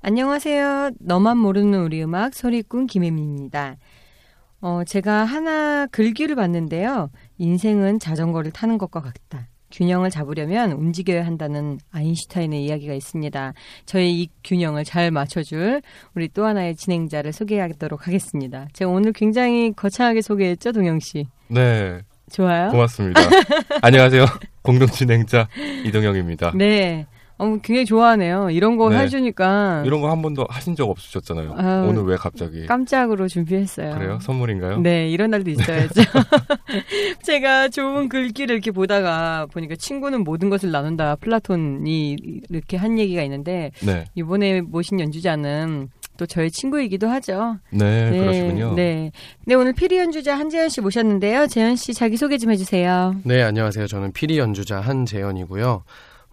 안녕하세요. 너만 모르는 우리 음악 소리꾼 김혜미입니다. 어, 제가 하나 글귀를 봤는데요. 인생은 자전거를 타는 것과 같다. 균형을 잡으려면 움직여야 한다는 아인슈타인의 이야기가 있습니다. 저희 이 균형을 잘 맞춰줄 우리 또 하나의 진행자를 소개하도록 하겠습니다. 제가 오늘 굉장히 거창하게 소개했죠, 동영 씨. 네, 좋아요? 고맙습니다. 안녕하세요. 공동 진행자 이동영입니다. 네. 어, 굉장히 좋아하네요. 이런 거 네. 해주니까 이런 거 한 번도 하신 적 없으셨잖아요. 아유, 오늘 왜 갑자기? 깜짝으로 준비했어요. 그래요? 선물인가요? 네, 이런 날도 있어야죠. 제가 좋은 글귀를 이렇게 보다가 보니까 친구는 모든 것을 나눈다. 플라톤이 이렇게 한 얘기가 있는데 네, 이번에 모신 연주자는 또 저의 친구이기도 하죠. 네, 그러시군요. 네. 네, 오늘 피리 연주자 한재연 씨 모셨는데요. 재연 씨 자기 소개 좀 해주세요. 네, 안녕하세요. 저는 피리 연주자 한재연이고요.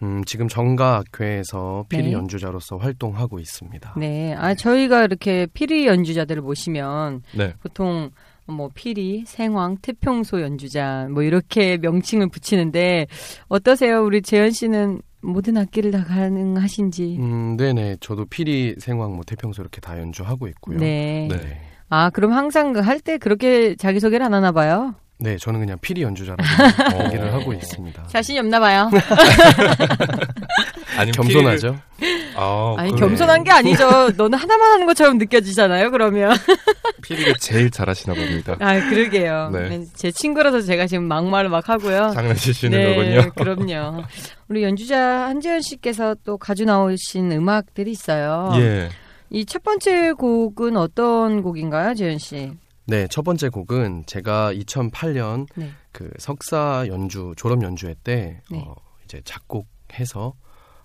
음, 지금 정가학회에서 피리 네. 연주자로서 활동하고 있습니다. 네. 아, 저희가 이렇게 피리 연주자들을 모시면 네, 보통 뭐 피리, 생황, 태평소 연주자 뭐 이렇게 명칭을 붙이는데 어떠세요? 우리 재현 씨는 모든 악기를 다 가능하신지. 음, 네네. 저도 피리, 생황, 뭐 태평소 이렇게 다 연주하고 있고요. 네. 네. 아, 그럼 항상 할 때 그렇게 자기소개를 안 하나 봐요? 네, 저는 그냥 피리 연주자라고 어. 얘기를 하고 있습니다. 자신이 없나 봐요. 아니 겸손하죠? 아, 아니, 그래. 겸손한 게 아니죠. 너는 하나만 하는 것처럼 느껴지잖아요, 그러면. 피리가 제일 잘하시나 봅니다. 아, 그러게요. 네. 제 친구라서 제가 지금 막말을 막 하고요. 장난치시는 네, 거군요. 그럼요. 우리 연주자 한재현 씨께서 또 가져 나오신 음악들이 있어요. 예, 이 첫 번째 곡은 어떤 곡인가요, 재현 씨? 네, 첫 번째 곡은 제가 2008년 네. 그 석사 연주, 졸업 연주회 때 네. 어, 이제 작곡해서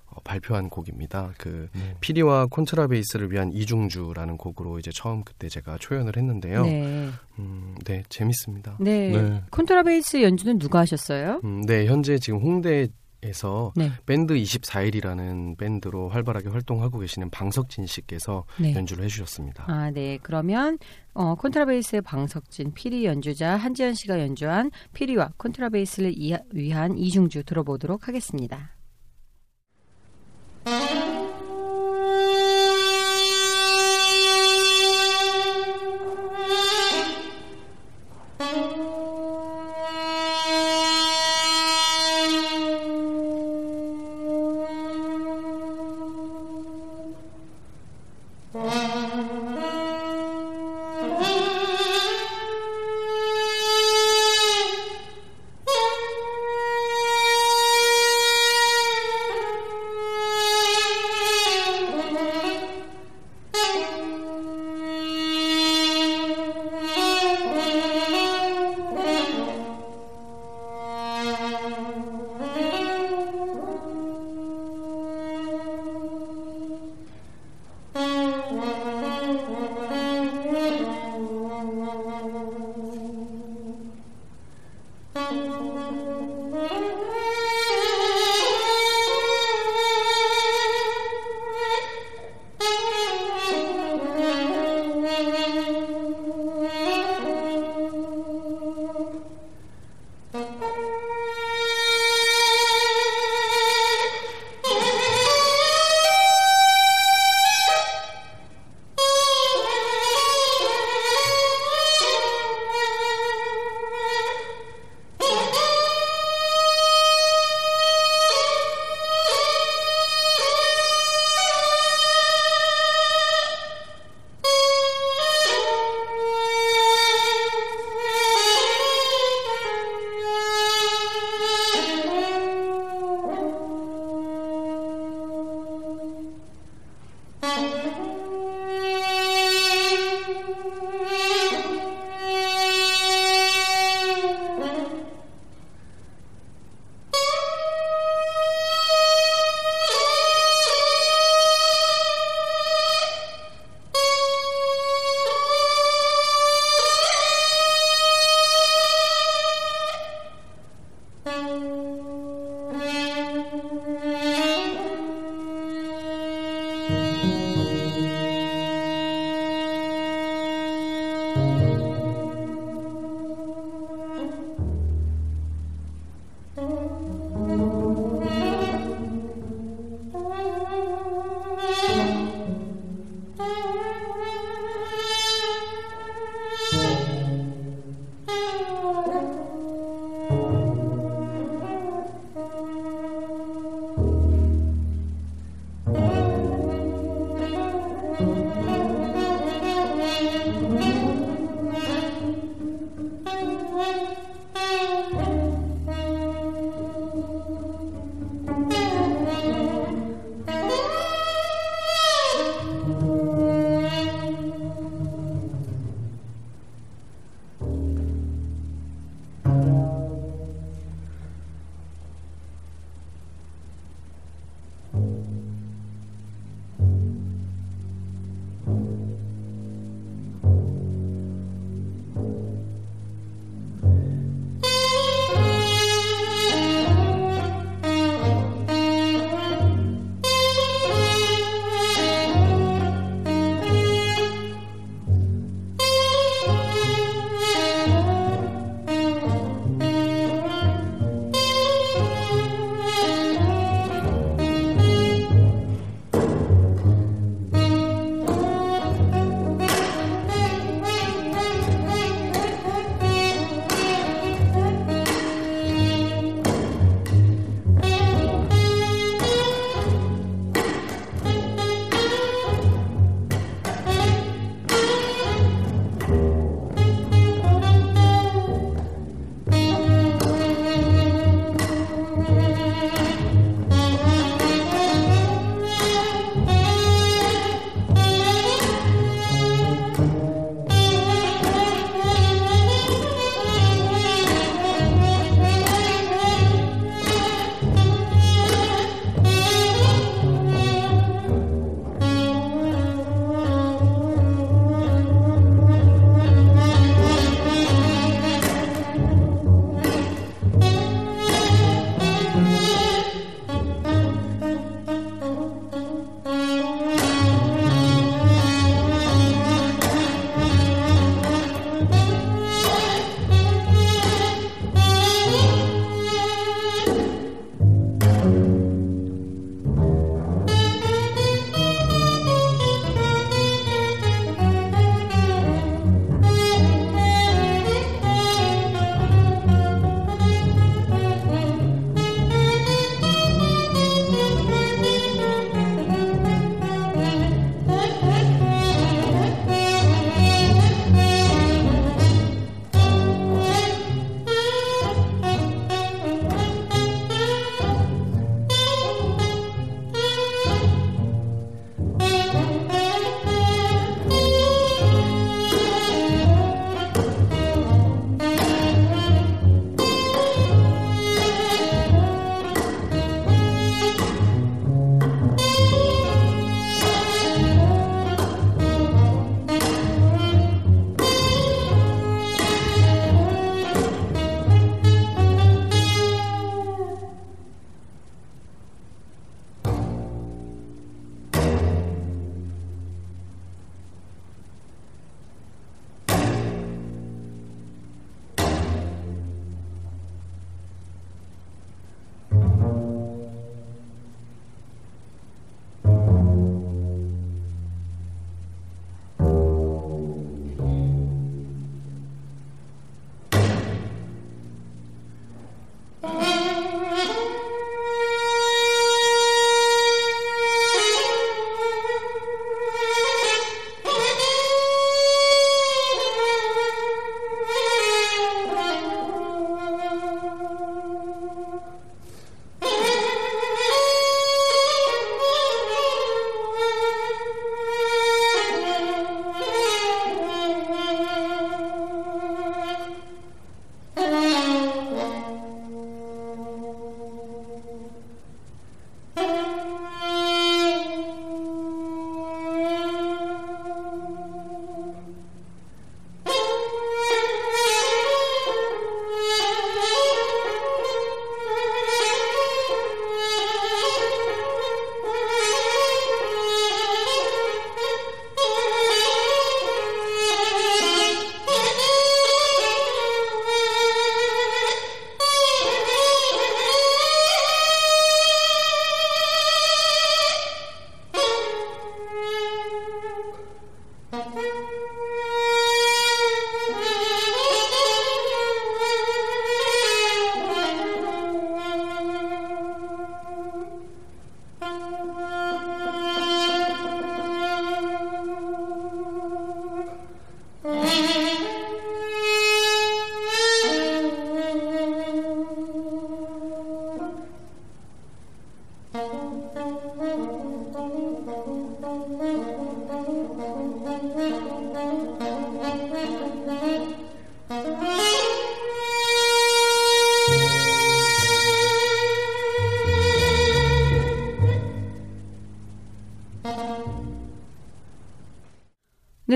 어, 발표한 곡입니다. 그 네. 피리와 콘트라베이스를 위한 이중주라는 곡으로 이제 처음 그때 제가 초연을 했는데요. 네. 음, 네, 재밌습니다. 네. 네. 콘트라베이스 연주는 누가 하셨어요? 음, 네, 현재 지금 홍대 에서 네. 밴드 24일이라는 밴드로 활발하게 활동하고 계시는 방석진 씨께서 네. 연주를 해주셨습니다. 아, 네. 그러면 어, 콘트라베이스의 방석진, 피리 연주자 한지연 씨가 연주한 피리와 콘트라베이스를 이- 위한 이중주 들어보도록 하겠습니다.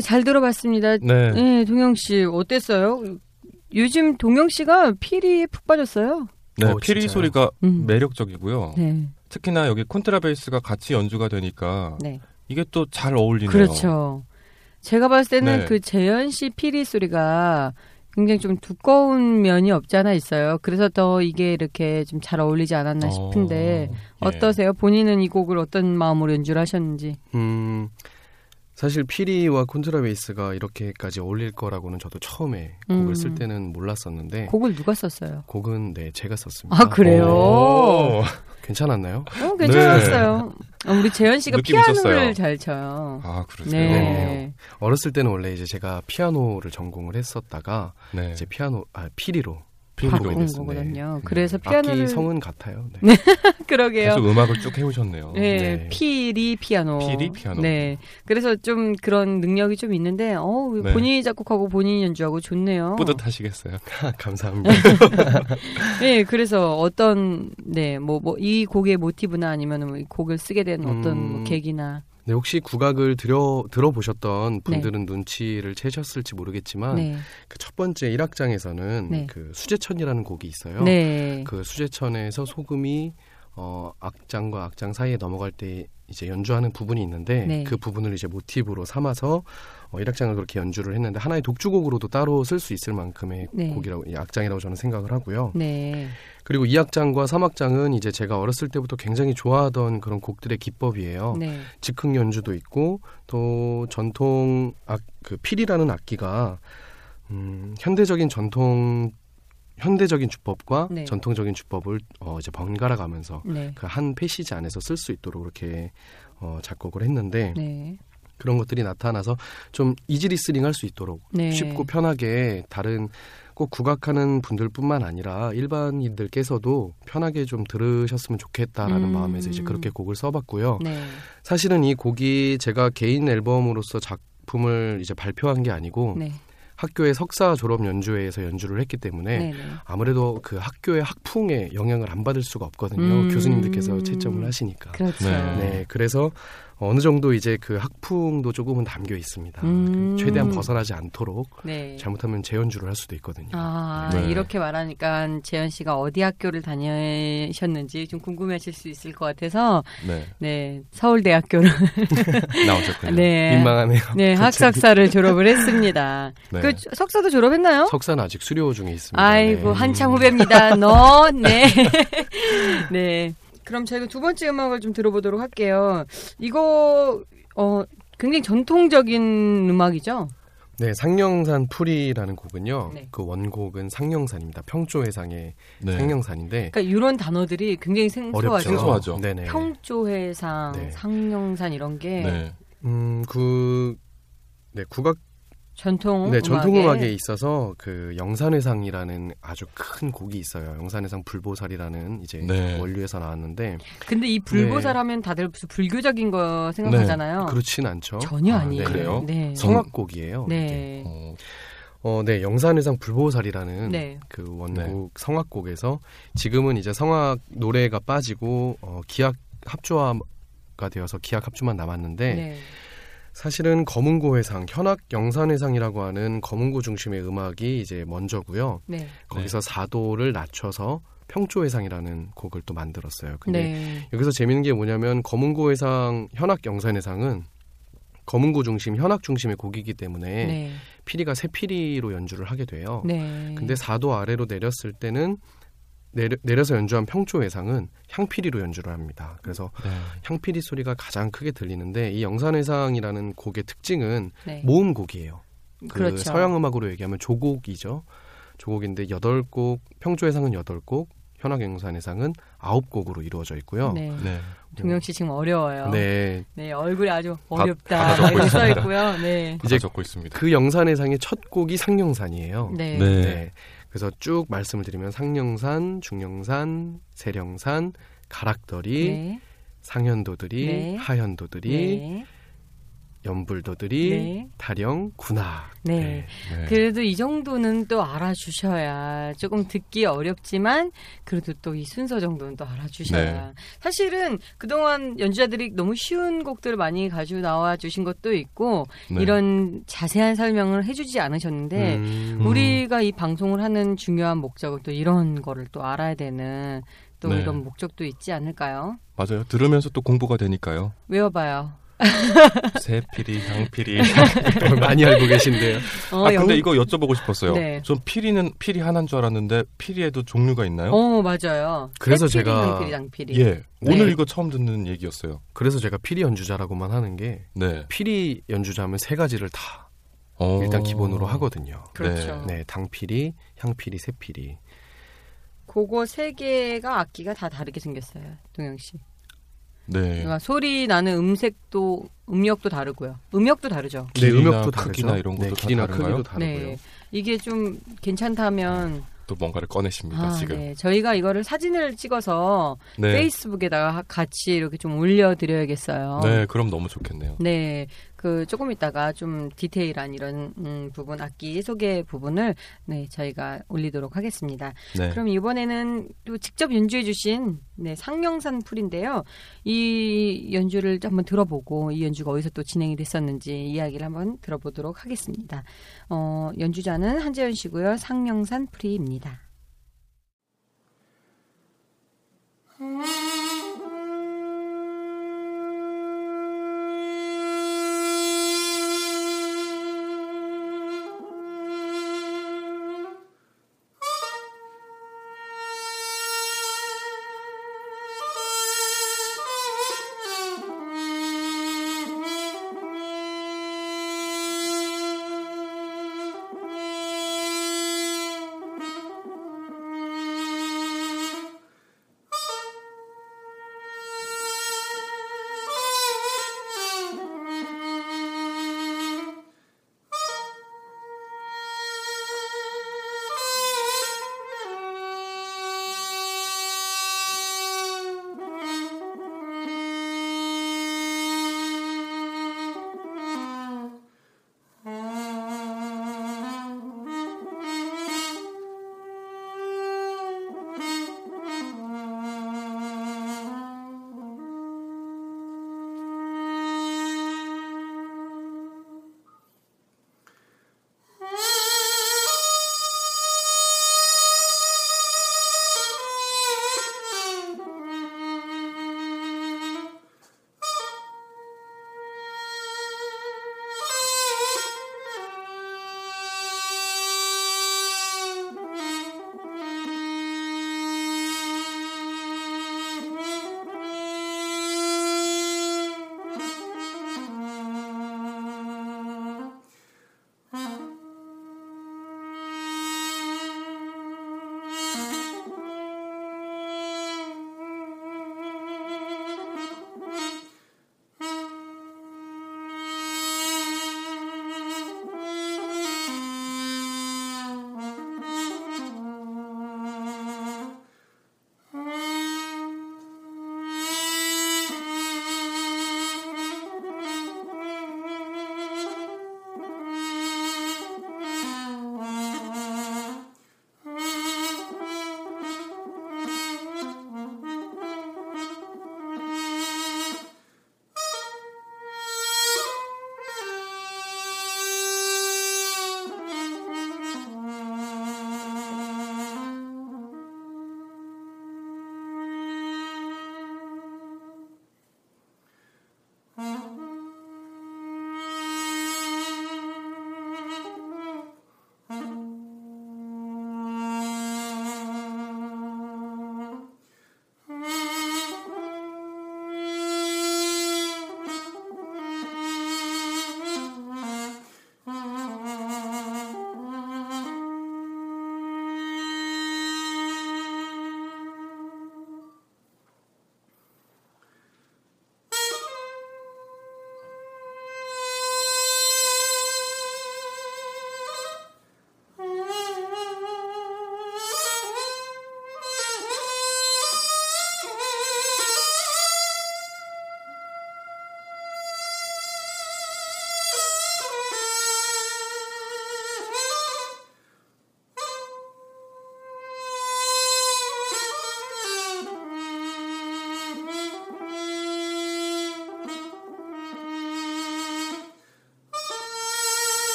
네, 잘 들어봤습니다. 네. 네, 동영 씨 어땠어요? 요즘 동영 씨가 피리에 푹 빠졌어요. 네, 어, 피리 진짜요? 소리가 음. 매력적이고요. 네, 특히나 여기 콘트라베이스가 같이 연주가 되니까 네. 이게 또 잘 어울리네요. 그렇죠. 제가 봤을 때는 네. 그 재현 씨 피리 소리가 굉장히 좀 두꺼운 면이 없지 않아 있어요. 그래서 더 이게 이렇게 좀 잘 어울리지 않았나 어, 싶은데 예. 어떠세요? 본인은 이 곡을 어떤 마음으로 연주를 하셨는지. 음, 사실 피리와 콘트라베이스가 이렇게까지 어울릴 거라고는 저도 처음에 곡을 음. 쓸 때는 몰랐었는데 곡을 누가 썼어요? 곡은 네 제가 썼습니다. 아 그래요? 오. 괜찮았나요? 어, 괜찮았어요. 어, 우리 재현 씨가 피아노를 있었어요. 잘 쳐요. 아, 그러세요? 네. 어렸을 때는 원래 이제 제가 피아노를 전공을 했었다가 네. 이제 피아노 아 피리로 됐어요. 거거든요. 네. 그래서 피아노를 성은 같아요. 네. 그러게요. 계속 음악을 쭉 해오셨네요. 네, 네. 피리 피아노. 피리 피아노. 네. 그래서 좀 그런 능력이 좀 있는데, 어 네. 본인이 작곡하고 본인이 연주하고 좋네요. 뿌듯하시겠어요. 감사합니다. 네, 그래서 어떤, 네, 뭐, 뭐, 이 곡의 모티브나 아니면 뭐이 곡을 쓰게 된 어떤 음. 뭐 계기나. 네, 혹시 국악을 들여 들어보셨던 분들은 눈치를 채셨을지 모르겠지만 네. 그첫 번째 1악장에서는 네. 그 수제천이라는 곡이 있어요. 네. 그 수제천에서 소금이 어 악장과 악장 사이에 넘어갈 때 이제 연주하는 부분이 있는데 네. 그 부분을 이제 모티브로 삼아서 어 1악장을 그렇게 연주를 했는데 하나의 독주곡으로도 따로 쓸 수 있을 만큼의 네. 곡이라고 이 악장이라고 저는 생각을 하고요. 네. 그리고 2악장과 3악장은 이제 제가 어렸을 때부터 굉장히 좋아하던 그런 곡들의 기법이에요. 네. 즉흥 연주도 있고 또 전통 악 그 필이라는 악기가 음, 현대적인 전통 현대적인 주법과 네. 전통적인 주법을 어, 이제 번갈아 가면서 네. 그 한 passage 안에서 쓸 수 있도록 그렇게 어, 작곡을 했는데 네. 그런 것들이 나타나서 좀 easy listening 할수 있도록 네. 쉽고 편하게 다른 꼭 국악하는 분들뿐만 아니라 일반인들께서도 편하게 좀 들으셨으면 좋겠다라는 음. 마음에서 이제 그렇게 곡을 써봤고요. 네. 사실은 이 곡이 제가 개인 앨범으로서 작품을 이제 발표한 게 아니고 네. 학교의 석사 졸업 연주회에서 연주를 했기 때문에 네. 네. 아무래도 그 학교의 학풍에 영향을 안 받을 수가 없거든요. 음. 교수님들께서 채점을 하시니까. 그렇죠. 네. 네, 그래서 어느 정도 이제 그 학풍도 조금은 담겨 있습니다. 음. 그 최대한 벗어나지 않도록 네. 잘못하면 재연주를 할 수도 있거든요. 아, 네. 이렇게 말하니까 재현 씨가 어디 학교를 다니셨는지 좀 궁금해하실 수 있을 것 같아서 네. 네, 서울대학교를 나오셨군요. 네. 민망하네요. 네, 학석사를 졸업을 했습니다. 네. 그 석사도 졸업했나요? 석사는 아직 수료 중에 있습니다. 아이고 네. 한참 후배입니다. 너, 네, 네. 그럼 저희가 두 번째 음악을 좀 들어보도록 할게요. 이거 어 굉장히 전통적인 음악이죠. 네, 상령산 풀이라는 곡은요. 네. 그 원곡은 상령산입니다. 평조해상의 네. 상령산인데 그러니까 이런 단어들이 굉장히 생소하죠. 어렵죠. 생소하죠. 네네. 평조해상, 네. 상령산 이런 게 네. 음, 그 네, 국악 전통 네, 음악에 전통 음악에 있어서 그 영산회상이라는 아주 큰 곡이 있어요. 영산회상 불보살이라는 이제 네. 원류에서 나왔는데 근데 이 불보살 네. 하면 다들 무슨 불교적인 거 생각하잖아요. 그렇진 않죠. 전혀 아, 아니에요. 네. 그래요? 네. 성악곡이에요. 네. 어, 어, 네, 영산회상 불보살이라는 네. 그 원곡 성악곡에서 지금은 이제 성악 노래가 빠지고 어, 기악 합주화가 되어서 기악 합주만 남았는데 네. 사실은 검은고 회상, 현악 영산 회상이라고 하는 검은고 중심의 음악이 이제 먼저고요. 네. 거기서 사도를 낮춰서 평조 회상이라는 곡을 또 만들었어요. 근데 네. 여기서 재밌는 게 뭐냐면 검은고 회상, 현악 영산 회상은 검은고 중심, 현악 중심의 곡이기 때문에 네. 피리가 세 피리로 연주를 하게 돼요. 네. 근데 사도 아래로 내렸을 때는 내려, 내려 서 연주한 평조회상은 향피리로 연주를 합니다. 그래서 네. 향피리 소리가 가장 크게 들리는데 이 영산회상이라는 곡의 특징은 네. 모음곡이에요. 그 그렇죠. 서양 음악으로 얘기하면 조곡이죠. 조곡인데 여덟 곡, 평조회상은 여덟 곡, 현악 영산회상은 아홉 곡으로 이루어져 있고요. 네. 네. 동영 씨 지금 어려워요. 네. 네, 얼굴이 아주 다- 어렵다. 다 이렇게 써. 있고요. 네. 이제 적고 있습니다. 그 영산회상의 첫 곡이 상령산이에요. 네. 네. 네. 그래서 쭉 말씀을 드리면 상령산, 중령산, 세령산, 가락더리, 네. 상현도들이, 네. 하현도들이, 네. 연불도들이, 네. 타령, 군악. 네. 네. 그래도 이 정도는 또 알아주셔야 조금 듣기 어렵지만 그래도 또 이 순서 정도는 또 알아주셔야 네. 사실은 그동안 연주자들이 너무 쉬운 곡들을 많이 가지고 나와 주신 것도 있고 네. 이런 자세한 설명을 해주지 않으셨는데 음, 우리가 이 방송을 하는 중요한 목적은 또 이런 거를 또 알아야 되는 또 네. 이런 목적도 있지 않을까요? 맞아요. 들으면서 또 공부가 되니까요. 외워봐요. 새피리, 향피리. 많이 알고 계신데요. 어, 아 근데 영- 이거 여쭤보고 싶었어요. 네. 전 피리는 피리 하나인 줄 알았는데 피리에도 종류가 있나요? 어 맞아요. 그래서 새피리, 제가- 양피리, 양피리. 예. 네. 오늘 이거 처음 듣는 얘기였어요. 그래서 제가 피리 연주자라고만 하는 게 네. 피리 연주자면 세 가지를 다 어. 일단 기본으로 하거든요. 그렇죠. 네, 당피리, 향피리, 새피리. 그거 세 개가 악기가 다 다르게 생겼어요, 동영 씨. 네. 그러니까 소리 나는 음색도 음역도 다르고요. 음역도 다르죠. 네, 음역도 다르죠. 이런 것도 네, 다 길이나? 크기도 다르고요. 네, 이게 좀 괜찮다면 또 뭔가를 꺼내십니다 아, 지금. 네. 저희가 이거를 사진을 찍어서 네. 페이스북에다가 같이 이렇게 좀 올려드려야겠어요. 네, 그럼 너무 좋겠네요. 네, 그 조금 있다가 좀 디테일한 이런 음, 부분 악기 소개 부분을 네 저희가 올리도록 하겠습니다. 네. 그럼 이번에는 또 직접 연주해 주신 네, 상영산 풀인데요. 이 연주를 한번 들어보고 이 연주가 어디서 또 진행이 됐었는지 이야기를 한번 들어보도록 하겠습니다. 어, 연주자는 한재현 씨고요. 상영산 풀이입니다.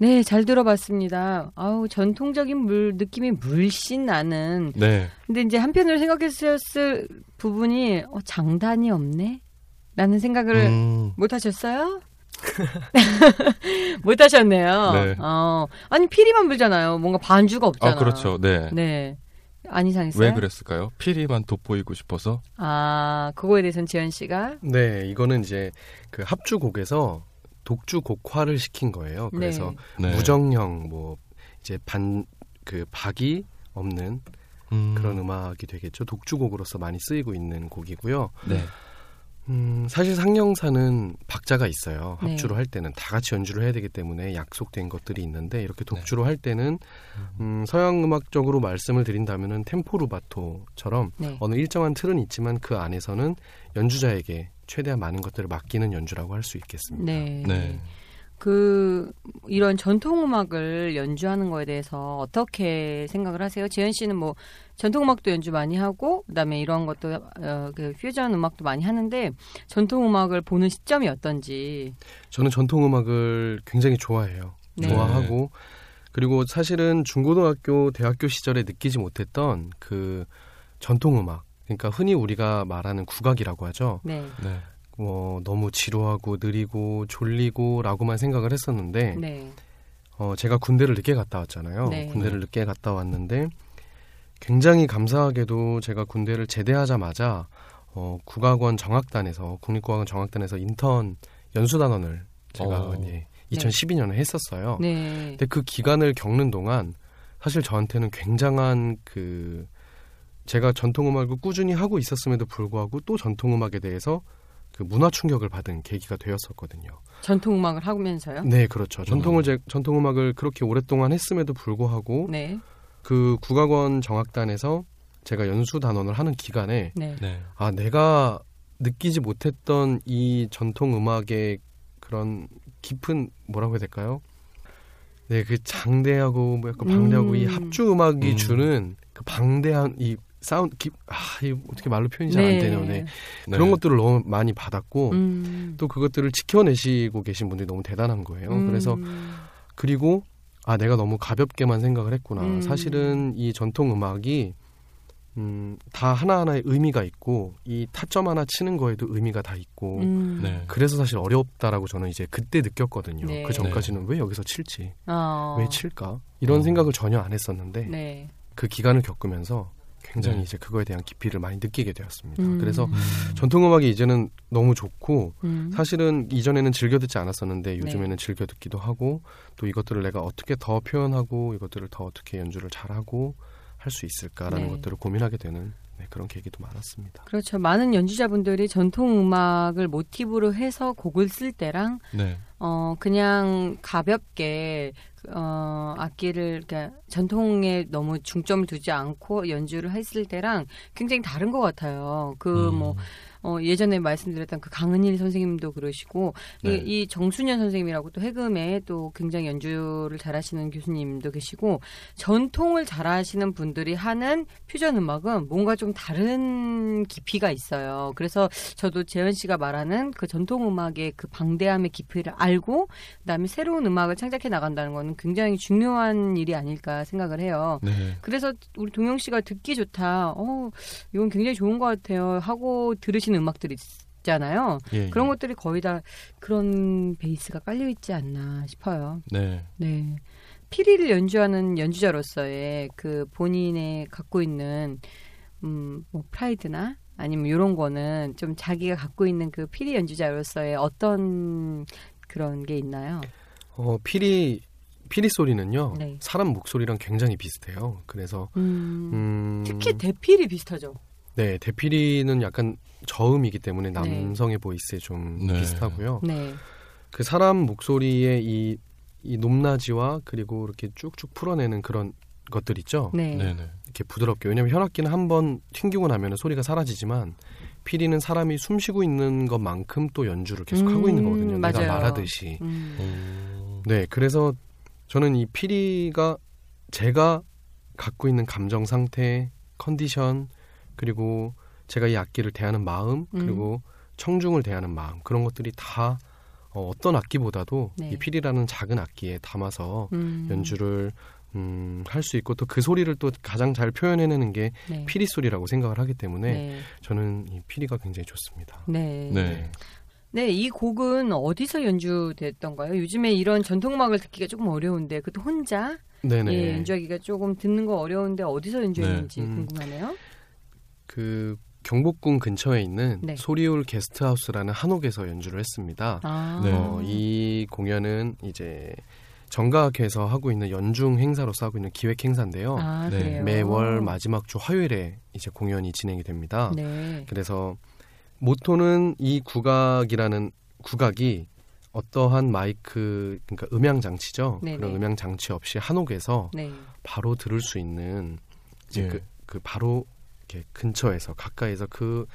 네, 잘 들어봤습니다. 아우, 전통적인 물, 느낌이 물씬 나는. 네. 근데 이제 한편으로 생각했을 부분이, 어, 장단이 없네? 라는 생각을 음, 못 하셨어요? 못 하셨네요. 네. 어, 아니, 피리만 불잖아요. 뭔가 반주가 없잖아. 아 그렇죠. 네. 네. 안 이상했어요? 왜 그랬을까요? 피리만 돋보이고 싶어서. 아, 그거에 대해서는 지현 씨가? 네, 이거는 이제 그 합주곡에서 독주 곡화를 시킨 거예요. 그래서 네. 무정형 뭐 이제 반 그 박이 없는 음, 그런 음악이 되겠죠. 독주곡으로서 많이 쓰이고 있는 곡이고요. 네. 음, 사실 상영사는 박자가 있어요. 네. 합주로 할 때는 다 같이 연주를 해야 되기 때문에 약속된 것들이 있는데 이렇게 독주로 할 때는 음, 서양 음악적으로 말씀을 드린다면은 템포 루바토처럼 네. 어느 일정한 틀은 있지만 그 안에서는 연주자에게 최대한 많은 것들을 맡기는 연주라고 할 수 있겠습니다. 네. 네. 그 이런 전통 음악을 연주하는 거에 대해서 어떻게 생각을 하세요? 지현 씨는 뭐 전통 음악도 연주 많이 하고 그다음에 이런 것도 어, 그 퓨전 음악도 많이 하는데 전통 음악을 보는 시점이 어떤지. 저는 전통 음악을 굉장히 좋아해요. 네. 좋아하고 그리고 사실은 중고등학교, 대학교 시절에 느끼지 못했던 그 전통 음악. 그러니까 흔히 우리가 말하는 국악이라고 하죠. 네. 네. 뭐 너무 지루하고 느리고 졸리고라고만 생각을 했었는데 네. 어 제가 군대를 늦게 갔다 왔잖아요. 네. 군대를 늦게 갔다 왔는데 굉장히 감사하게도 제가 군대를 제대하자마자 어 국악원 정악단에서 국립국악원 정악단에서 인턴 연수단원을 제가 어. 이제 2012년에 했었어요. 네. 근데 그 기간을 겪는 동안 사실 저한테는 굉장한 그 제가 전통음악을 꾸준히 하고 있었음에도 불구하고 또 전통음악에 대해서 그 문화 충격을 받은 계기가 되었었거든요. 전통 음악을 하면서요? 네, 그렇죠. 전통을 제, 전통음악을 그렇게 오랫동안 했음에도 불구하고 네. 그 국악원 정악단에서 제가 연수 단원을 하는 기간에 네. 네. 아 내가 느끼지 못했던 이 전통 음악의 그런 깊은 뭐라고 해야 될까요? 네, 그 장대하고 뭐 약간 방대하고 음. 이 합주 음악이 음. 주는 그 방대한 이 사운드 기, 아, 이 어떻게 말로 표현이 잘 안 되네요. 네. 그런 것들을 너무 많이 받았고 음. 또 그것들을 지켜내시고 계신 분들이 너무 대단한 거예요. 음. 그래서 그리고 아 내가 너무 가볍게만 생각을 했구나. 음. 사실은 이 전통 음악이 음, 다 하나하나의 의미가 있고 이 타점 하나 치는 거에도 의미가 다 있고 음. 네. 그래서 사실 어렵다라고 저는 이제 그때 느꼈거든요. 네. 그 전까지는 왜 여기서 칠지, 어. 왜 칠까 이런 어. 생각을 전혀 안 했었는데 네. 그 기간을 겪으면서 굉장히 네. 이제 그거에 대한 깊이를 많이 느끼게 되었습니다. 음. 그래서 전통 음악이 이제는 너무 좋고 음. 사실은 이전에는 즐겨 듣지 않았었는데 네. 요즘에는 즐겨 듣기도 하고 또 이것들을 내가 어떻게 더 표현하고 이것들을 더 어떻게 연주를 잘하고 할 수 있을까라는 네. 것들을 고민하게 되는 네, 그런 계기도 많았습니다. 그렇죠. 많은 연주자분들이 전통 음악을 모티브로 해서 곡을 쓸 때랑 네. 어 그냥 가볍게 어 악기를 그러니까 전통에 너무 중점을 두지 않고 연주를 했을 때랑 굉장히 다른 것 같아요. 그 음. 뭐 어, 예전에 말씀드렸던 그 강은일 선생님도 그러시고 네. 이, 이 정순현 선생님이라고 또 해금에 또 굉장히 연주를 잘하시는 교수님도 계시고 전통을 잘하시는 분들이 하는 퓨전 음악은 뭔가 좀 다른 깊이가 있어요. 그래서 저도 재현 씨가 말하는 그 전통 음악의 그 방대함의 깊이를 알고 그다음에 새로운 음악을 창작해 나간다는 거는 굉장히 중요한 일이 아닐까 생각을 해요. 네. 그래서 우리 동영 씨가 듣기 좋다. 어, 이건 굉장히 좋은 것 같아요. 하고 들으시 는 음악들이 있잖아요. 예, 그런 예. 것들이 거의 다 그런 베이스가 깔려 있지 않나 싶어요. 네. 네. 피리를 연주하는 연주자로서의 그 본인의 갖고 있는 음, 뭐 프라이드나 아니면 이런 거는 좀 자기가 갖고 있는 그 피리 연주자로서의 어떤 그런 게 있나요? 어, 피리 피리 소리는요 네. 사람 목소리랑 굉장히 비슷해요. 그래서 음, 음, 특히 대피리 비슷하죠. 네 대피리는 약간 저음이기 때문에 네. 남성의 보이스에 좀 네. 비슷하고요. 네. 그 사람 목소리의 이, 이 높낮이와 그리고 이렇게 쭉쭉 풀어내는 그런 것들 있죠. 네. 네. 네. 이렇게 부드럽게 왜냐하면 현악기는 한 번 튕기고 나면 소리가 사라지지만 피리는 사람이 숨 쉬고 있는 것만큼 또 연주를 계속 하고 음, 있는 거거든요. 내가 맞아요. 말하듯이. 음. 음. 네, 그래서 저는 이 피리가 제가 갖고 있는 감정 상태, 컨디션, 그리고 제가 이 악기를 대하는 마음, 그리고 청중을 대하는 마음 그런 것들이 다 어, 어떤 악기보다도 네. 이 필이라는 작은 악기에 담아서 음. 연주를 음, 할 수 있고 또 그 소리를 또 가장 잘 표현해내는 게 네. 피리 소리라고 생각을 하기 때문에 네. 저는 이 피리가 굉장히 좋습니다. 네. 네. 네, 이 곡은 어디서 연주됐던가요? 요즘에 이런 전통음악을 듣기가 조금 어려운데, 그것도 혼자 네네. 예, 연주하기가 조금 듣는 거 어려운데 어디서 연주했는지 네. 음. 궁금하네요. 그 경복궁 근처에 있는 네. 소리울 게스트하우스라는 한옥에서 연주를 했습니다. 아, 네. 어, 이 공연은 이제 정가학회에서 하고 있는 연중 행사로서 하고 있는 기획 행사인데요. 아, 네. 매월 마지막 주 화요일에 이제 공연이 진행이 됩니다. 네. 그래서 모토는 이 국악이라는 국악이 어떠한 마이크 그러니까 음향 장치죠. 네네. 그런 음향 장치 없이 한옥에서 네. 바로 들을 수 있는 이제 예. 그, 그 바로 이렇게 근처에서 가까이서 그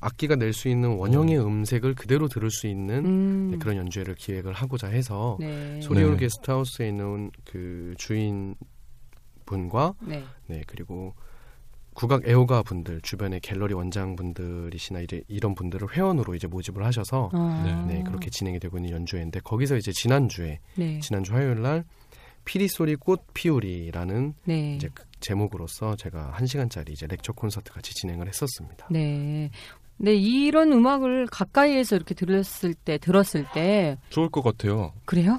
악기가 낼 수 있는 원형의 음 색을 그대로 들을 수 있는 음. 네, 그런 연주회를 기획을 하고자 해서 네. 소리올 네. 게스트하우스에 있는 그 주인 분과 네. 네 그리고 국악 애호가 분들 주변의 갤러리 원장 분들이시나 이제 이런 분들을 회원으로 이제 모집을 하셔서 아. 네 그렇게 진행이 되고 있는 연주회인데 거기서 이제 지난주에 네. 지난주 화요일 날 피리 소리 꽃 피우리라는 네. 이제 그 제목으로서 제가 한 시간짜리 이제 렉처 콘서트 같이 진행을 했었습니다. 네. 네, 이런 음악을 가까이에서 이렇게 들었을 때, 들었을 때, 좋을 것 같아요. 그래요?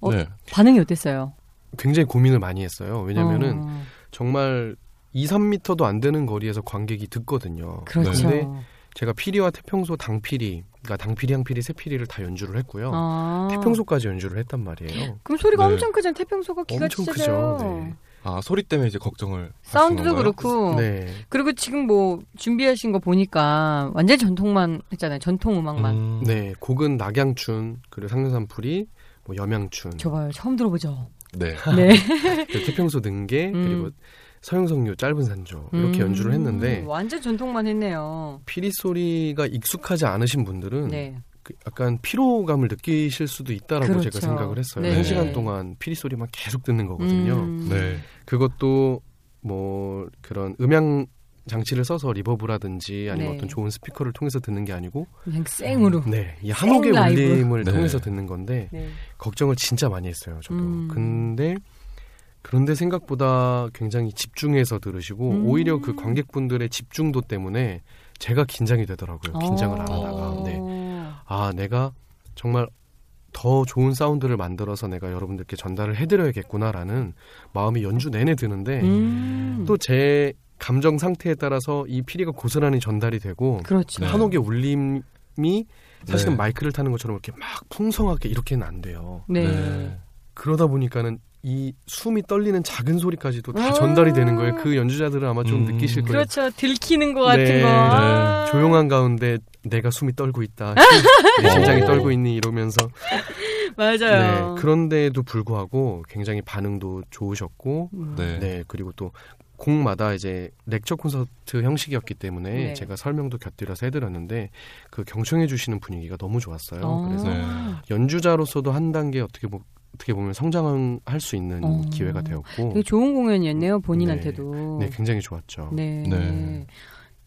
어, 네. 반응이 어땠어요? 굉장히 고민을 많이 했어요. 왜냐면은 어, 정말 2, 3미터도 안 되는 거리에서 관객이 듣거든요. 그렇죠. 근데 제가 피리와 태평소 당피리, 그러니까 당피리, 향피리, 새피리를 다 연주를 했고요. 아. 태평소까지 연주를 했단 말이에요. 그럼 소리가 네. 엄청 크잖아요. 태평소가 기가 엄청. 크죠. 네. 아 소리 때문에 이제 걱정을 사운드도? 그렇고. 네. 그리고 지금 뭐 준비하신 거 보니까 완전 전통만 했잖아요. 전통 음악만. 음, 네, 곡은 낙양춘, 그리고 상류산풀이, 뭐 염양춘, 좋아요. 처음 들어보죠. 네. 네. 그 태평소 능게, 음. 그리고 서용석류 짧은 산조 이렇게 음, 연주를 했는데 완전 전통만 했네요. 피리 소리가 익숙하지 않으신 분들은 네. 그 약간 피로감을 느끼실 수도 있다라고 그렇죠. 제가 생각을 했어요. 네. 한 시간 동안 피리 소리만 계속 듣는 거거든요. 음. 네. 그것도 뭐 그런 음향 장치를 써서 reverb라든지 아니면 네. 어떤 좋은 스피커를 통해서 듣는 게 아니고 그냥 생으로. 네, 이 한옥의. 울림을 네. 통해서 듣는 건데 네. 걱정을 진짜 많이 했어요. 저도. 음. 근데 그런데 생각보다 굉장히 집중해서 들으시고 음. 오히려 그 관객분들의 집중도 때문에 제가 긴장이 되더라고요. 긴장을 안 어. 하다가. 네. 아, 내가 정말 더 좋은 사운드를 만들어서 내가 여러분들께 전달을 해드려야겠구나라는 마음이 연주 내내 드는데 음. 또제 감정 상태에 따라서 이 피리가 고스란히 전달이 되고 그렇죠. 네. 한옥의 울림이 사실은 네. 마이크를 타는 것처럼 이렇게 막 풍성하게 이렇게는 안 돼요. 네. 네. 그러다 보니까는 이 숨이 떨리는 작은 소리까지도 다 아. 전달이 되는 거예요. 그 연주자들은 아마 좀 음. 느끼실 거예요. 그렇죠. 들키는 것 같은 네. 거. 네. 아. 조용한 가운데 내가 숨이 떨고 있다. 내 심장이 어. 떨고 있니 이러면서 맞아요. 네, 그런데도 불구하고 굉장히 반응도 좋으셨고 음. 네. 네, 그리고 또 곡마다 이제 렉처 콘서트 형식이었기 때문에 네. 제가 설명도 곁들여서 해드렸는데 그 경청해 주시는 분위기가 너무 좋았어요. 어. 그래서 네. 연주자로서도 한 단계 어떻게 보, 어떻게 보면 성장할 수 있는 어. 기회가 되었고 되게 좋은 공연이었네요. 본인한테도. 네, 굉장히 좋았죠. 네. 네.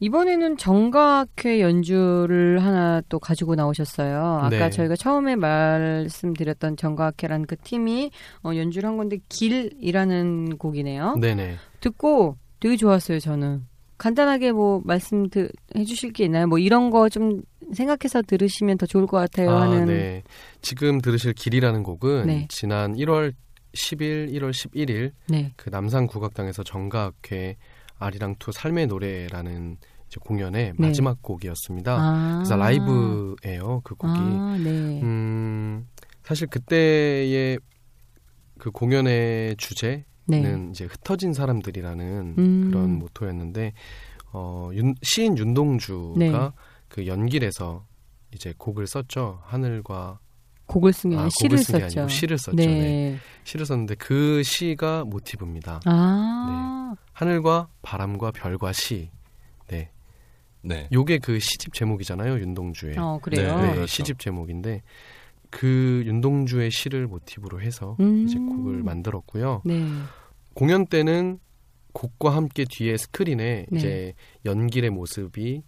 이번에는 정각회 연주를 하나 또 가지고 나오셨어요. 아까 네. 저희가 처음에 말씀드렸던 정각회라는 그 팀이 어, 연주를 한 건데 길이라는 곡이네요. 네네. 듣고 되게 좋았어요. 저는 간단하게 뭐 말씀 드, 해주실 게 있나요? 뭐 이런 거 좀 생각해서 들으시면 더 좋을 것 같아요. 아, 하는 네. 지금 들으실 길이라는 곡은 네. 지난 1월 10일, 1월 11일 네. 그 남산 국악당에서 정가학회 아리랑 two 삶의 노래라는 공연의 네. 마지막 곡이었습니다. 아. 그래서 라이브예요, 그 곡이. 아, 네. 음, 사실 그때의 그 공연의 주제는 네. 이제 흩어진 사람들이라는 음. 그런 모토였는데 어, 윤, 시인 윤동주가 네. 그 연길에서 이제 곡을 썼죠. 하늘과 곡을 쓴게 아, 시를 쓴게 썼죠. 아니고 시를 썼죠. 네. 네. 시를 썼는데 그 시가 모티브입니다. 아. 하늘과 바람과 별과 시. 네. 네. 요게 그 시집 제목이잖아요, 윤동주의. 어, 그래요. 네, 그렇죠. 시집 제목인데 그 윤동주의 시를 모티브로 해서 음. 이제 곡을 만들었고요. 네. 공연 때는 곡과 함께 뒤에 스크린에 네. 이제 연길의 모습이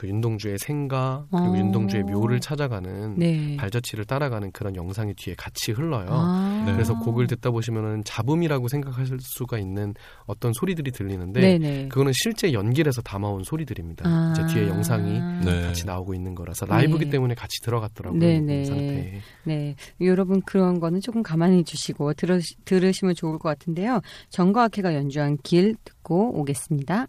그 윤동주의 생가 그리고 어. 윤동주의 묘를 찾아가는 네. 발자취를 따라가는 그런 영상이 뒤에 같이 흘러요. 아. 네. 그래서 곡을 듣다 보시면은 잡음이라고 생각하실 수가 있는 어떤 소리들이 들리는데 네네. 그거는 실제 연기에서 담아온 소리들입니다. 아. 제 뒤에 영상이 네. 같이 나오고 있는 거라서 라이브기 네. 때문에 같이 들어갔더라고요. 네네. 이 상태에. 네, 여러분 그런 거는 조금 가만히 주시고 들으, 들으시면 좋을 것 같은데요. 정과학회가 연주한 길 듣고 오겠습니다.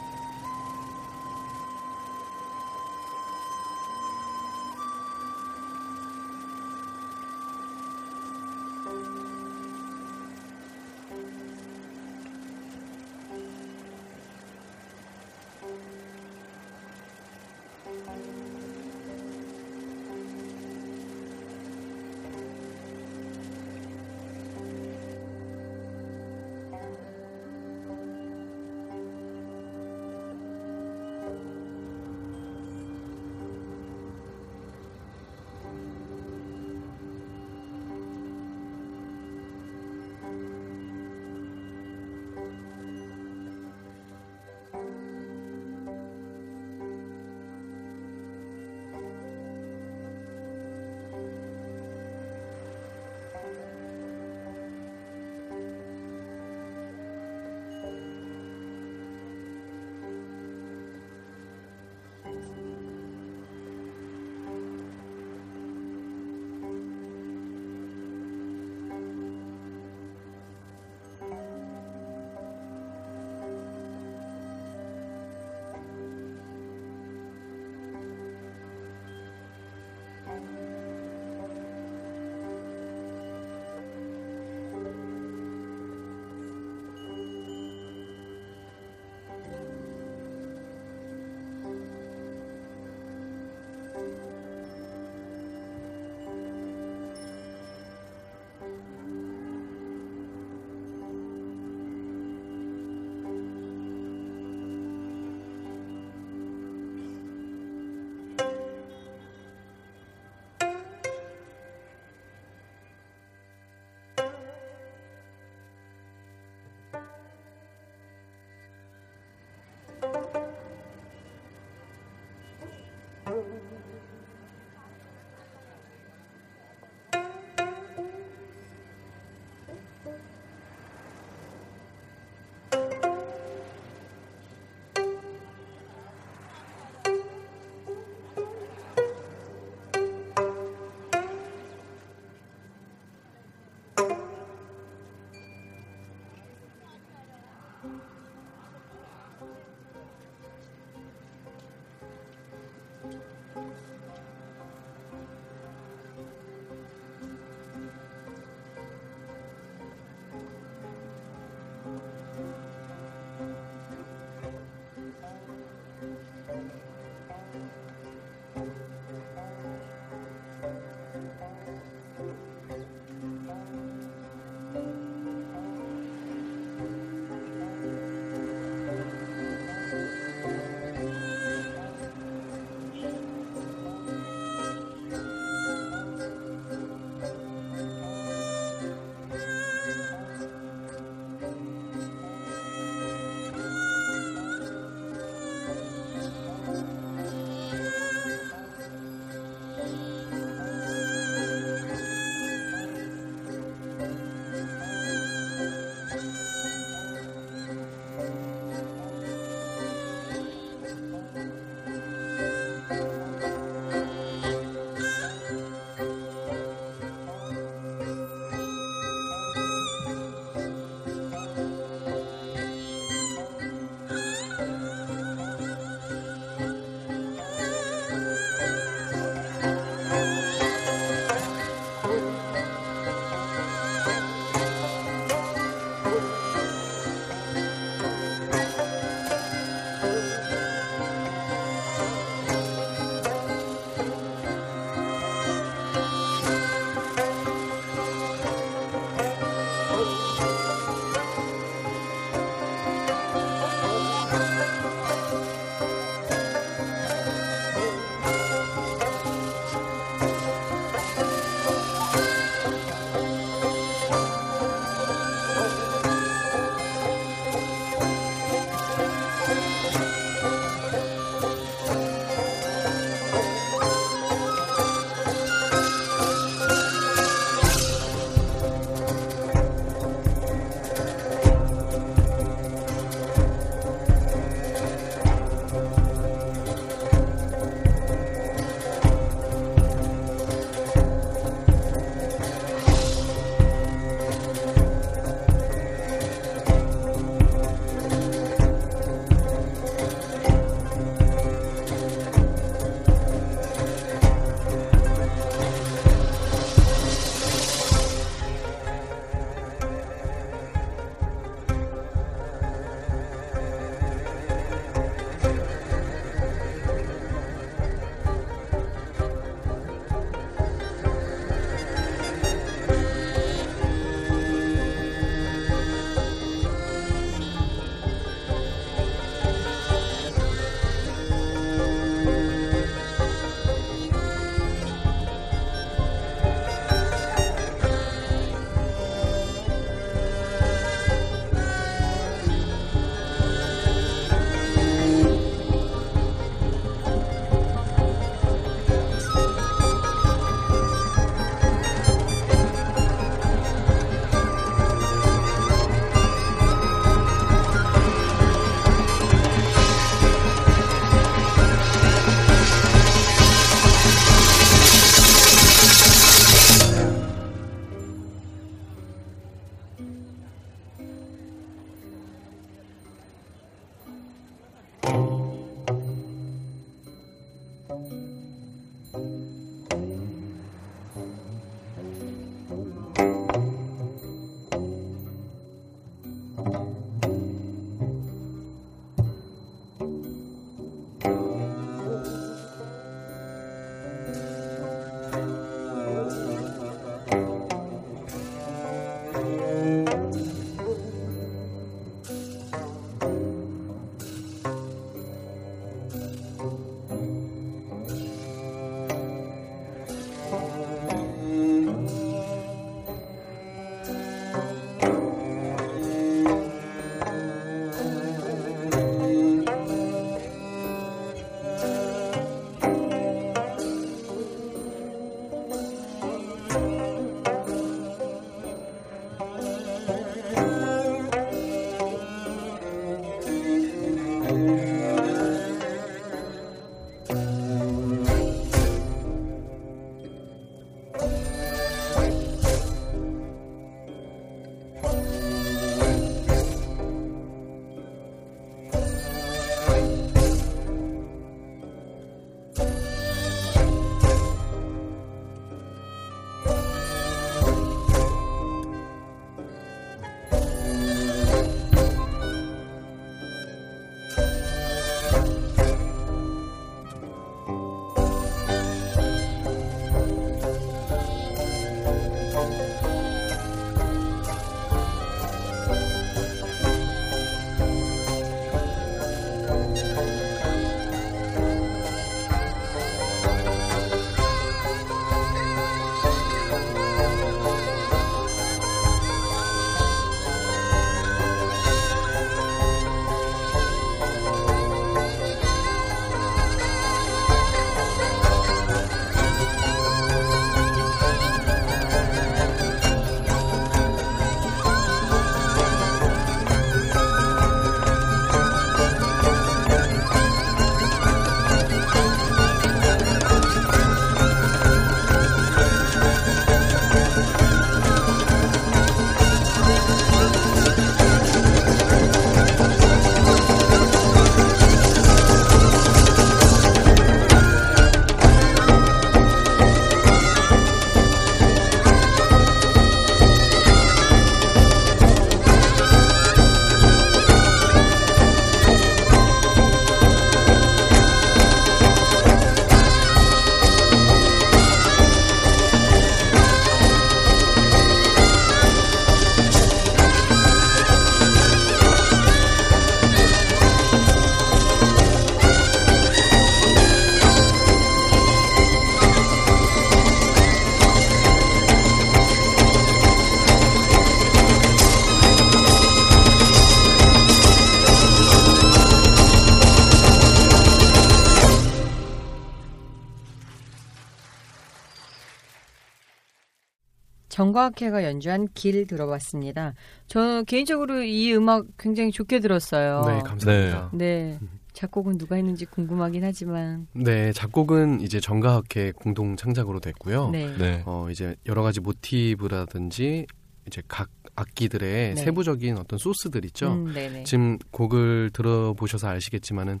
정과학회가 연주한 길 들어봤습니다. 저 개인적으로 이 음악 굉장히 좋게 들었어요. 네, 감사합니다. 네. 작곡은 누가 했는지 궁금하긴 하지만. 네, 작곡은 이제 정가학회 공동 창작으로 됐고요. 네. 네. 어, 이제 여러 가지 모티브라든지 이제 각 악기들의 네. 세부적인 어떤 소스들 있죠. 음. 지금 곡을 들어보셔서 아시겠지만은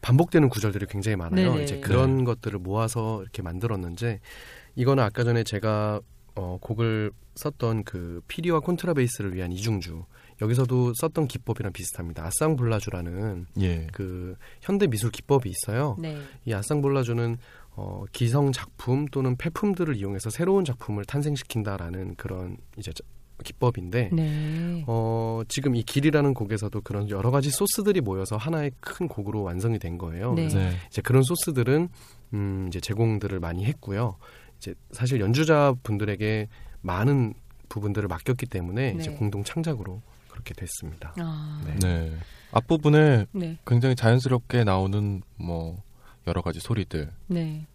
반복되는 구절들이 굉장히 많아요. 네네. 이제 그런 것들을 모아서 이렇게 만들었는데 이거는 아까 전에 제가 어, 곡을 썼던 그 피리와 콘트라베이스를 위한 이중주 여기서도 썼던 기법이랑 비슷합니다. 아쌍볼라주라는 예. 그 현대 미술 기법이 있어요. 네. 이 아쌍볼라주는 어, 기성 작품 또는 폐품들을 이용해서 새로운 작품을 탄생시킨다라는 그런 이제 자- 기법인데 네. 어, 지금 이 길이라는 곡에서도 그런 여러 가지 소스들이 모여서 하나의 큰 곡으로 완성이 된 거예요. 네. 그래서 네. 이제 그런 소스들은 음, 이제 제공들을 많이 했고요. 이제 사실 연주자 분들에게 많은 부분들을 맡겼기 때문에 이제 네. 공동 창작으로 그렇게 됐습니다. 아. 네. 네. 앞부분에 네. 굉장히 자연스럽게 나오는 뭐 여러 가지 소리들. 네.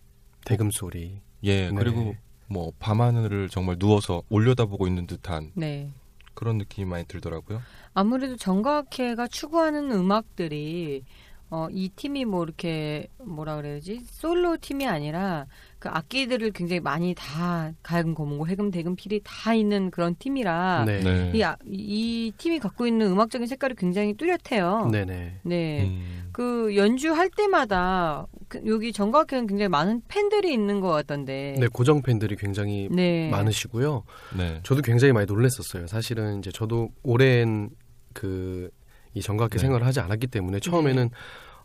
대금 소리. 예. 네. 그리고 뭐 밤하늘을 정말 누워서 올려다보고 있는 듯한 네. 그런 느낌이 많이 들더라고요. 아무래도 정과학회가 추구하는 음악들이 어, 이 팀이 뭐 이렇게 뭐라 그래야지 솔로 팀이 아니라 그 악기들을 굉장히 많이 다 가야금 고문고 해금 대금 필이 다 있는 그런 팀이라 네. 네. 이, 아- 이 팀이 갖고 있는 음악적인 색깔이 굉장히 뚜렷해요. 네네. 네. 음. 그 연주할 때마다 그 여기 정과학회는 굉장히 많은 팬들이 있는 것 같던데. 네, 고정 팬들이 굉장히 네. 많으시고요. 네. 저도 굉장히 많이 놀랐었어요. 사실은 이제 저도 오랜 그 이 정각회 네. 생활을 하지 않았기 때문에 처음에는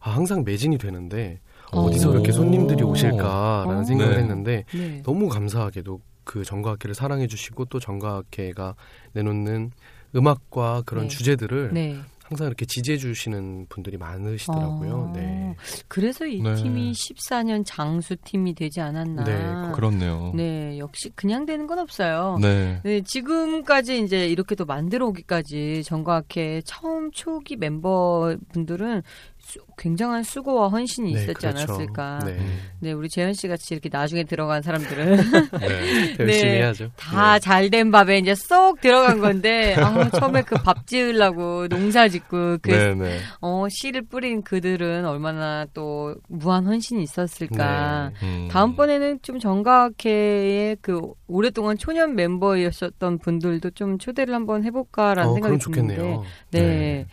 아, 항상 매진이 되는데 어. 어디서 이렇게 손님들이 오. 오실까라는 어. 생각을 네. 했는데 네. 너무 감사하게도 그 정각회를 사랑해 주시고 또 정각회가 내놓는 음악과 그런 네. 주제들을 네. 항상 이렇게 지지해 주시는 분들이 많으시더라고요. 아, 네. 그래서 이 네. 팀이 14년 장수 팀이 되지 않았나. 네, 그렇네요. 네, 역시 그냥 되는 건 없어요. 네. 네, 지금까지 이제 이렇게 또 만들어 오기까지 정과학회 처음 초기 멤버분들은 수- 굉장한 수고와 헌신이 네, 있었지 그렇죠. 않았을까. 네. 네, 우리 재현 씨 같이 이렇게 나중에 들어간 사람들은 네. 열심히 네. 해야죠. 다 잘된 밥에 이제 쏙 들어간 건데 아, 처음에 그 밥 지으려고 농사 짓고 그 네, 네. 어, 씨를 뿌린 그들은 얼마나 또 무한 헌신이 있었을까. 네. 음. 다음번에는 좀 정각회의 그 오랫동안 초년 멤버였었던 분들도 좀 초대를 한번 해볼까라는 어, 생각이 드는데. 좋겠네요. 네.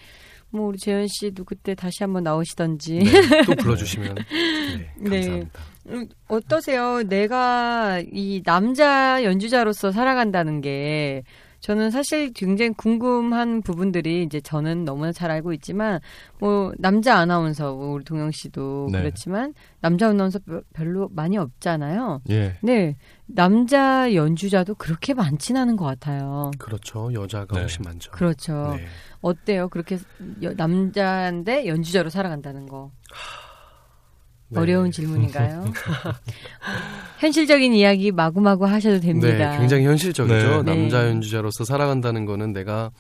뭐 우리 재현 씨도 그때 다시 한번 나오시던지. 네, 또 불러주시면 네, 네. 감사합니다. 음, 어떠세요? 내가 이 남자 연주자로서 살아간다는 게 저는 사실 굉장히 궁금한 부분들이 이제 저는 너무나 잘 알고 있지만 뭐 남자 아나운서 뭐 우리 동영 씨도 네. 그렇지만 남자 아나운서 별- 별로 많이 없잖아요. 예. 네. 남자 연주자도 그렇게 많진 않은 것 같아요. 그렇죠. 여자가 네. 훨씬 많죠. 그렇죠. 네. 어때요? 그렇게 여- 남자인데 연주자로 살아간다는 거. 네. 어려운 질문인가요? 현실적인 이야기 마구마구 하셔도 됩니다. 네, 굉장히 현실적이죠. 네. 남자 네. 연주자로서 살아간다는 거는 내가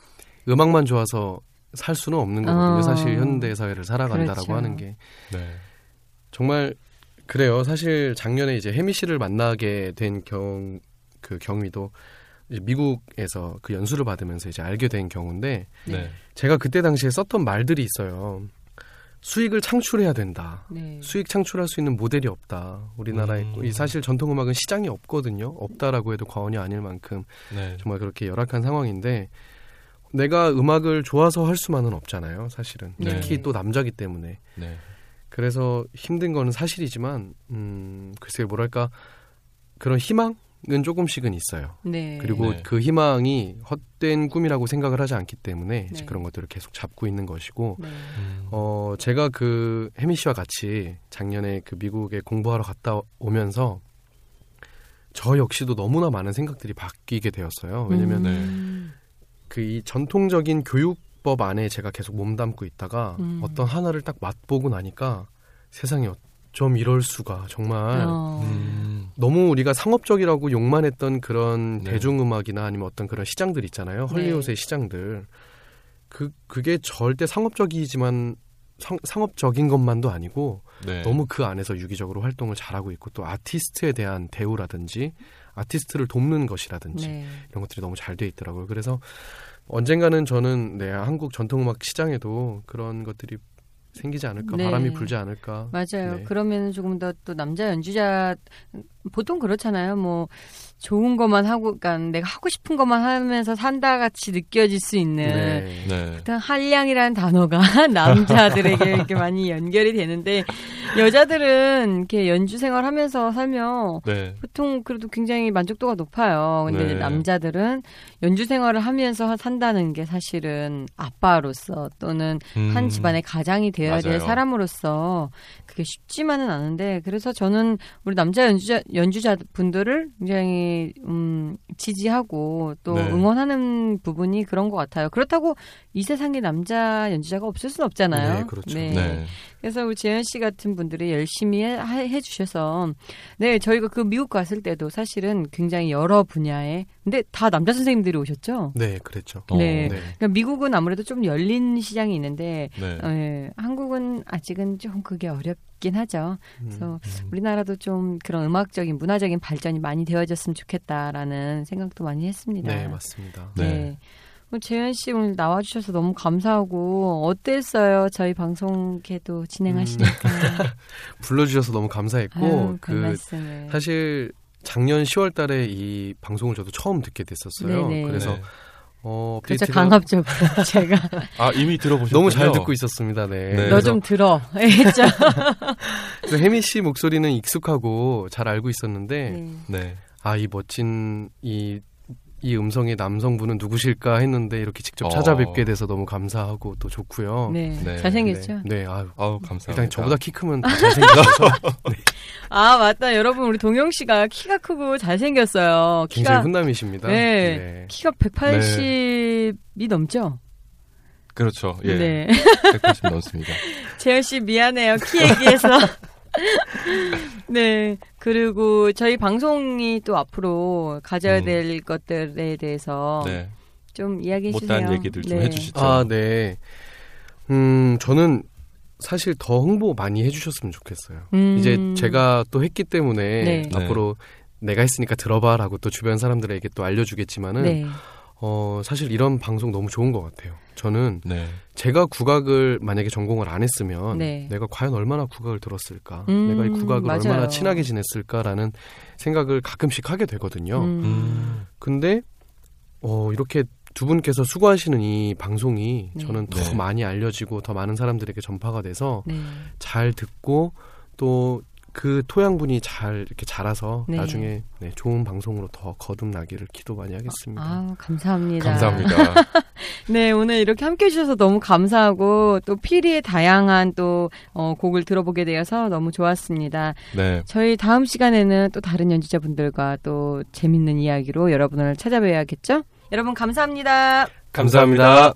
음악만 좋아서 살 수는 없는 거거든요. 어. 사실 현대 사회를 살아간다라고 그렇죠. 하는 게 네. 정말 그래요. 사실 작년에 이제 혜미 씨를 만나게 된 경 그 경위도 이제 미국에서 그 연수를 받으면서 이제 알게 된 경우인데 네. 제가 그때 당시에 썼던 말들이 있어요. 수익을 창출해야 된다. 네. 수익 창출할 수 있는 모델이 없다. 우리나라에 음. 이 사실 전통 음악은 시장이 없거든요. 없다라고 해도 과언이 아닐 만큼 네. 정말 그렇게 열악한 상황인데 내가 음악을 좋아서 할 수만은 없잖아요. 사실은 네. 특히 또 남자기 때문에 네. 그래서 힘든 거는 사실이지만 음 글쎄 뭐랄까 그런 희망 은 조금씩은 있어요. 네. 그리고 네. 그 희망이 헛된 꿈이라고 생각을 하지 않기 때문에 이제 네. 그런 것들을 계속 잡고 있는 것이고 네. 음. 어 제가 그 혜미 씨와 같이 작년에 그 미국에 공부하러 갔다 오면서 저 역시도 너무나 많은 생각들이 바뀌게 되었어요. 왜냐면 음. 그이 전통적인 교육법 안에 제가 계속 몸담고 있다가 음. 어떤 하나를 딱 맛보고 나니까 세상에 어쩜 이럴 수가 정말 어. 음. 너무 우리가 상업적이라고 욕만 했던 그런 네. 대중음악이나 아니면 어떤 그런 시장들 있잖아요. 네. 헐리우드의 시장들. 그 그게 절대 상업적이지만 상, 상업적인 것만도 아니고 네. 너무 그 안에서 유기적으로 활동을 잘하고 있고 또 아티스트에 대한 대우라든지 아티스트를 돕는 것이라든지 네. 이런 것들이 너무 잘 돼 있더라고요. 그래서 언젠가는 저는 네, 한국 전통음악 시장에도 그런 것들이 생기지 않을까, 네. 바람이 불지 않을까. 맞아요. 네. 그러면 조금 더 또 남자 연주자 보통 그렇잖아요. 뭐 좋은 것만 하고, 그러니까 내가 하고 싶은 것만 하면서 산다 같이 느껴질 수 있는 네. 네. 일단 한량이라는 단어가 남자들에게 이렇게 많이 연결이 되는데 여자들은 이렇게 연주 생활하면서 살면 네. 보통 그래도 굉장히 만족도가 높아요. 근데 네. 남자들은 연주 생활을 하면서 산다는 게 사실은 아빠로서 또는 한 음. 집안의 가장이 되어야 될 맞아요. 사람으로서 그게 쉽지만은 않은데 그래서 저는 우리 남자 연주자 연주자 분들을 굉장히 음 지지하고 또 네. 응원하는 부분이 그런 것 같아요. 그렇다고 이 세상에 남자 연주자가 없을 수는 없잖아요. 네, 그렇죠. 네. 그래서 우리 재현 씨 같은 분들이 열심히 해, 해 주셔서 네 저희가 그 미국 갔을 때도 사실은 굉장히 여러 분야에 근데 다 남자 선생님들이 오셨죠. 네, 그랬죠. 어, 네. 네. 그러니까 미국은 아무래도 좀 열린 시장이 있는데 네. 어, 예, 한국은 아직은 좀 그게 어렵긴 하죠. 그래서 음. 우리나라도 좀 그런 음악적인 문화적인 발전이 많이 되어졌으면 좋겠다라는 생각도 많이 했습니다. 네, 맞습니다. 네. 네. 뭐 재현 씨 오늘 나와주셔서 너무 감사하고 어땠어요? 저희 방송계도 진행하시니까. 불러주셔서 너무 감사했고, 아유, 그 그, 말씀을. 사실 작년 10월 달에 이 방송을 저도 처음 듣게 됐었어요. 네네. 그래서, 네. 어, 그렇죠 강압적으로 제가 아 이미 들어보셨군요. 너무 잘 듣고 있었습니다. 네. 네. 너 그래서, 좀 들어 했죠. 혜미 씨 목소리는 익숙하고 잘 알고 있었는데, 네. 네. 아, 이 멋진 이, 이 음성의 남성분은 누구실까 했는데 이렇게 직접 어. 찾아뵙게 돼서 너무 감사하고 또 좋고요. 네. 네. 잘생겼죠. 네, 네, 아유. 아우 감사합니다. 일단 저보다 키 크면 다 잘생겼어서 아 맞다 여러분 우리 동영 씨가 키가 크고 잘생겼어요. 굉장히 키가 훈남이십니다. 네. 키가 180이 넘죠. 그렇죠. 예. 네. 180 넘습니다. 재현 씨 미안해요. 키 얘기해서. 네. 그리고 저희 방송이 또 앞으로 가져야 음. 될 것들에 대해서 네. 좀 이야기해 주세요. 못다한 얘기들 좀 네. 해주시죠. 아, 네. 음, 저는 사실 더 홍보 많이 해주셨으면 좋겠어요. 음. 이제 제가 또 했기 때문에 네. 앞으로 내가 했으니까 들어봐라고 또 주변 사람들에게 또 알려주겠지만은 네. 어 사실 이런 방송 너무 좋은 것 같아요. 저는 네. 제가 국악을 만약에 전공을 안 했으면 네. 내가 과연 얼마나 국악을 들었을까, 음, 내가 이 국악을 맞아요. 얼마나 친하게 지냈을까라는 생각을 가끔씩 하게 되거든요. 음. 음. 근데 어 이렇게 두 분께서 수고하시는 이 방송이 네. 저는 더 네. 많이 알려지고 더 많은 사람들에게 전파가 돼서 네. 잘 듣고 또 그 토양분이 잘 이렇게 자라서 네. 나중에 네, 좋은 방송으로 더 거듭나기를 기도 많이 하겠습니다. 아, 감사합니다. 감사합니다. 네, 오늘 이렇게 함께 해주셔서 너무 감사하고 또 피리의 다양한 또 어, 곡을 들어보게 되어서 너무 좋았습니다. 네. 저희 다음 시간에는 또 다른 연주자분들과 또 재밌는 이야기로 여러분을 찾아뵈야겠죠? 여러분 감사합니다. 감사합니다.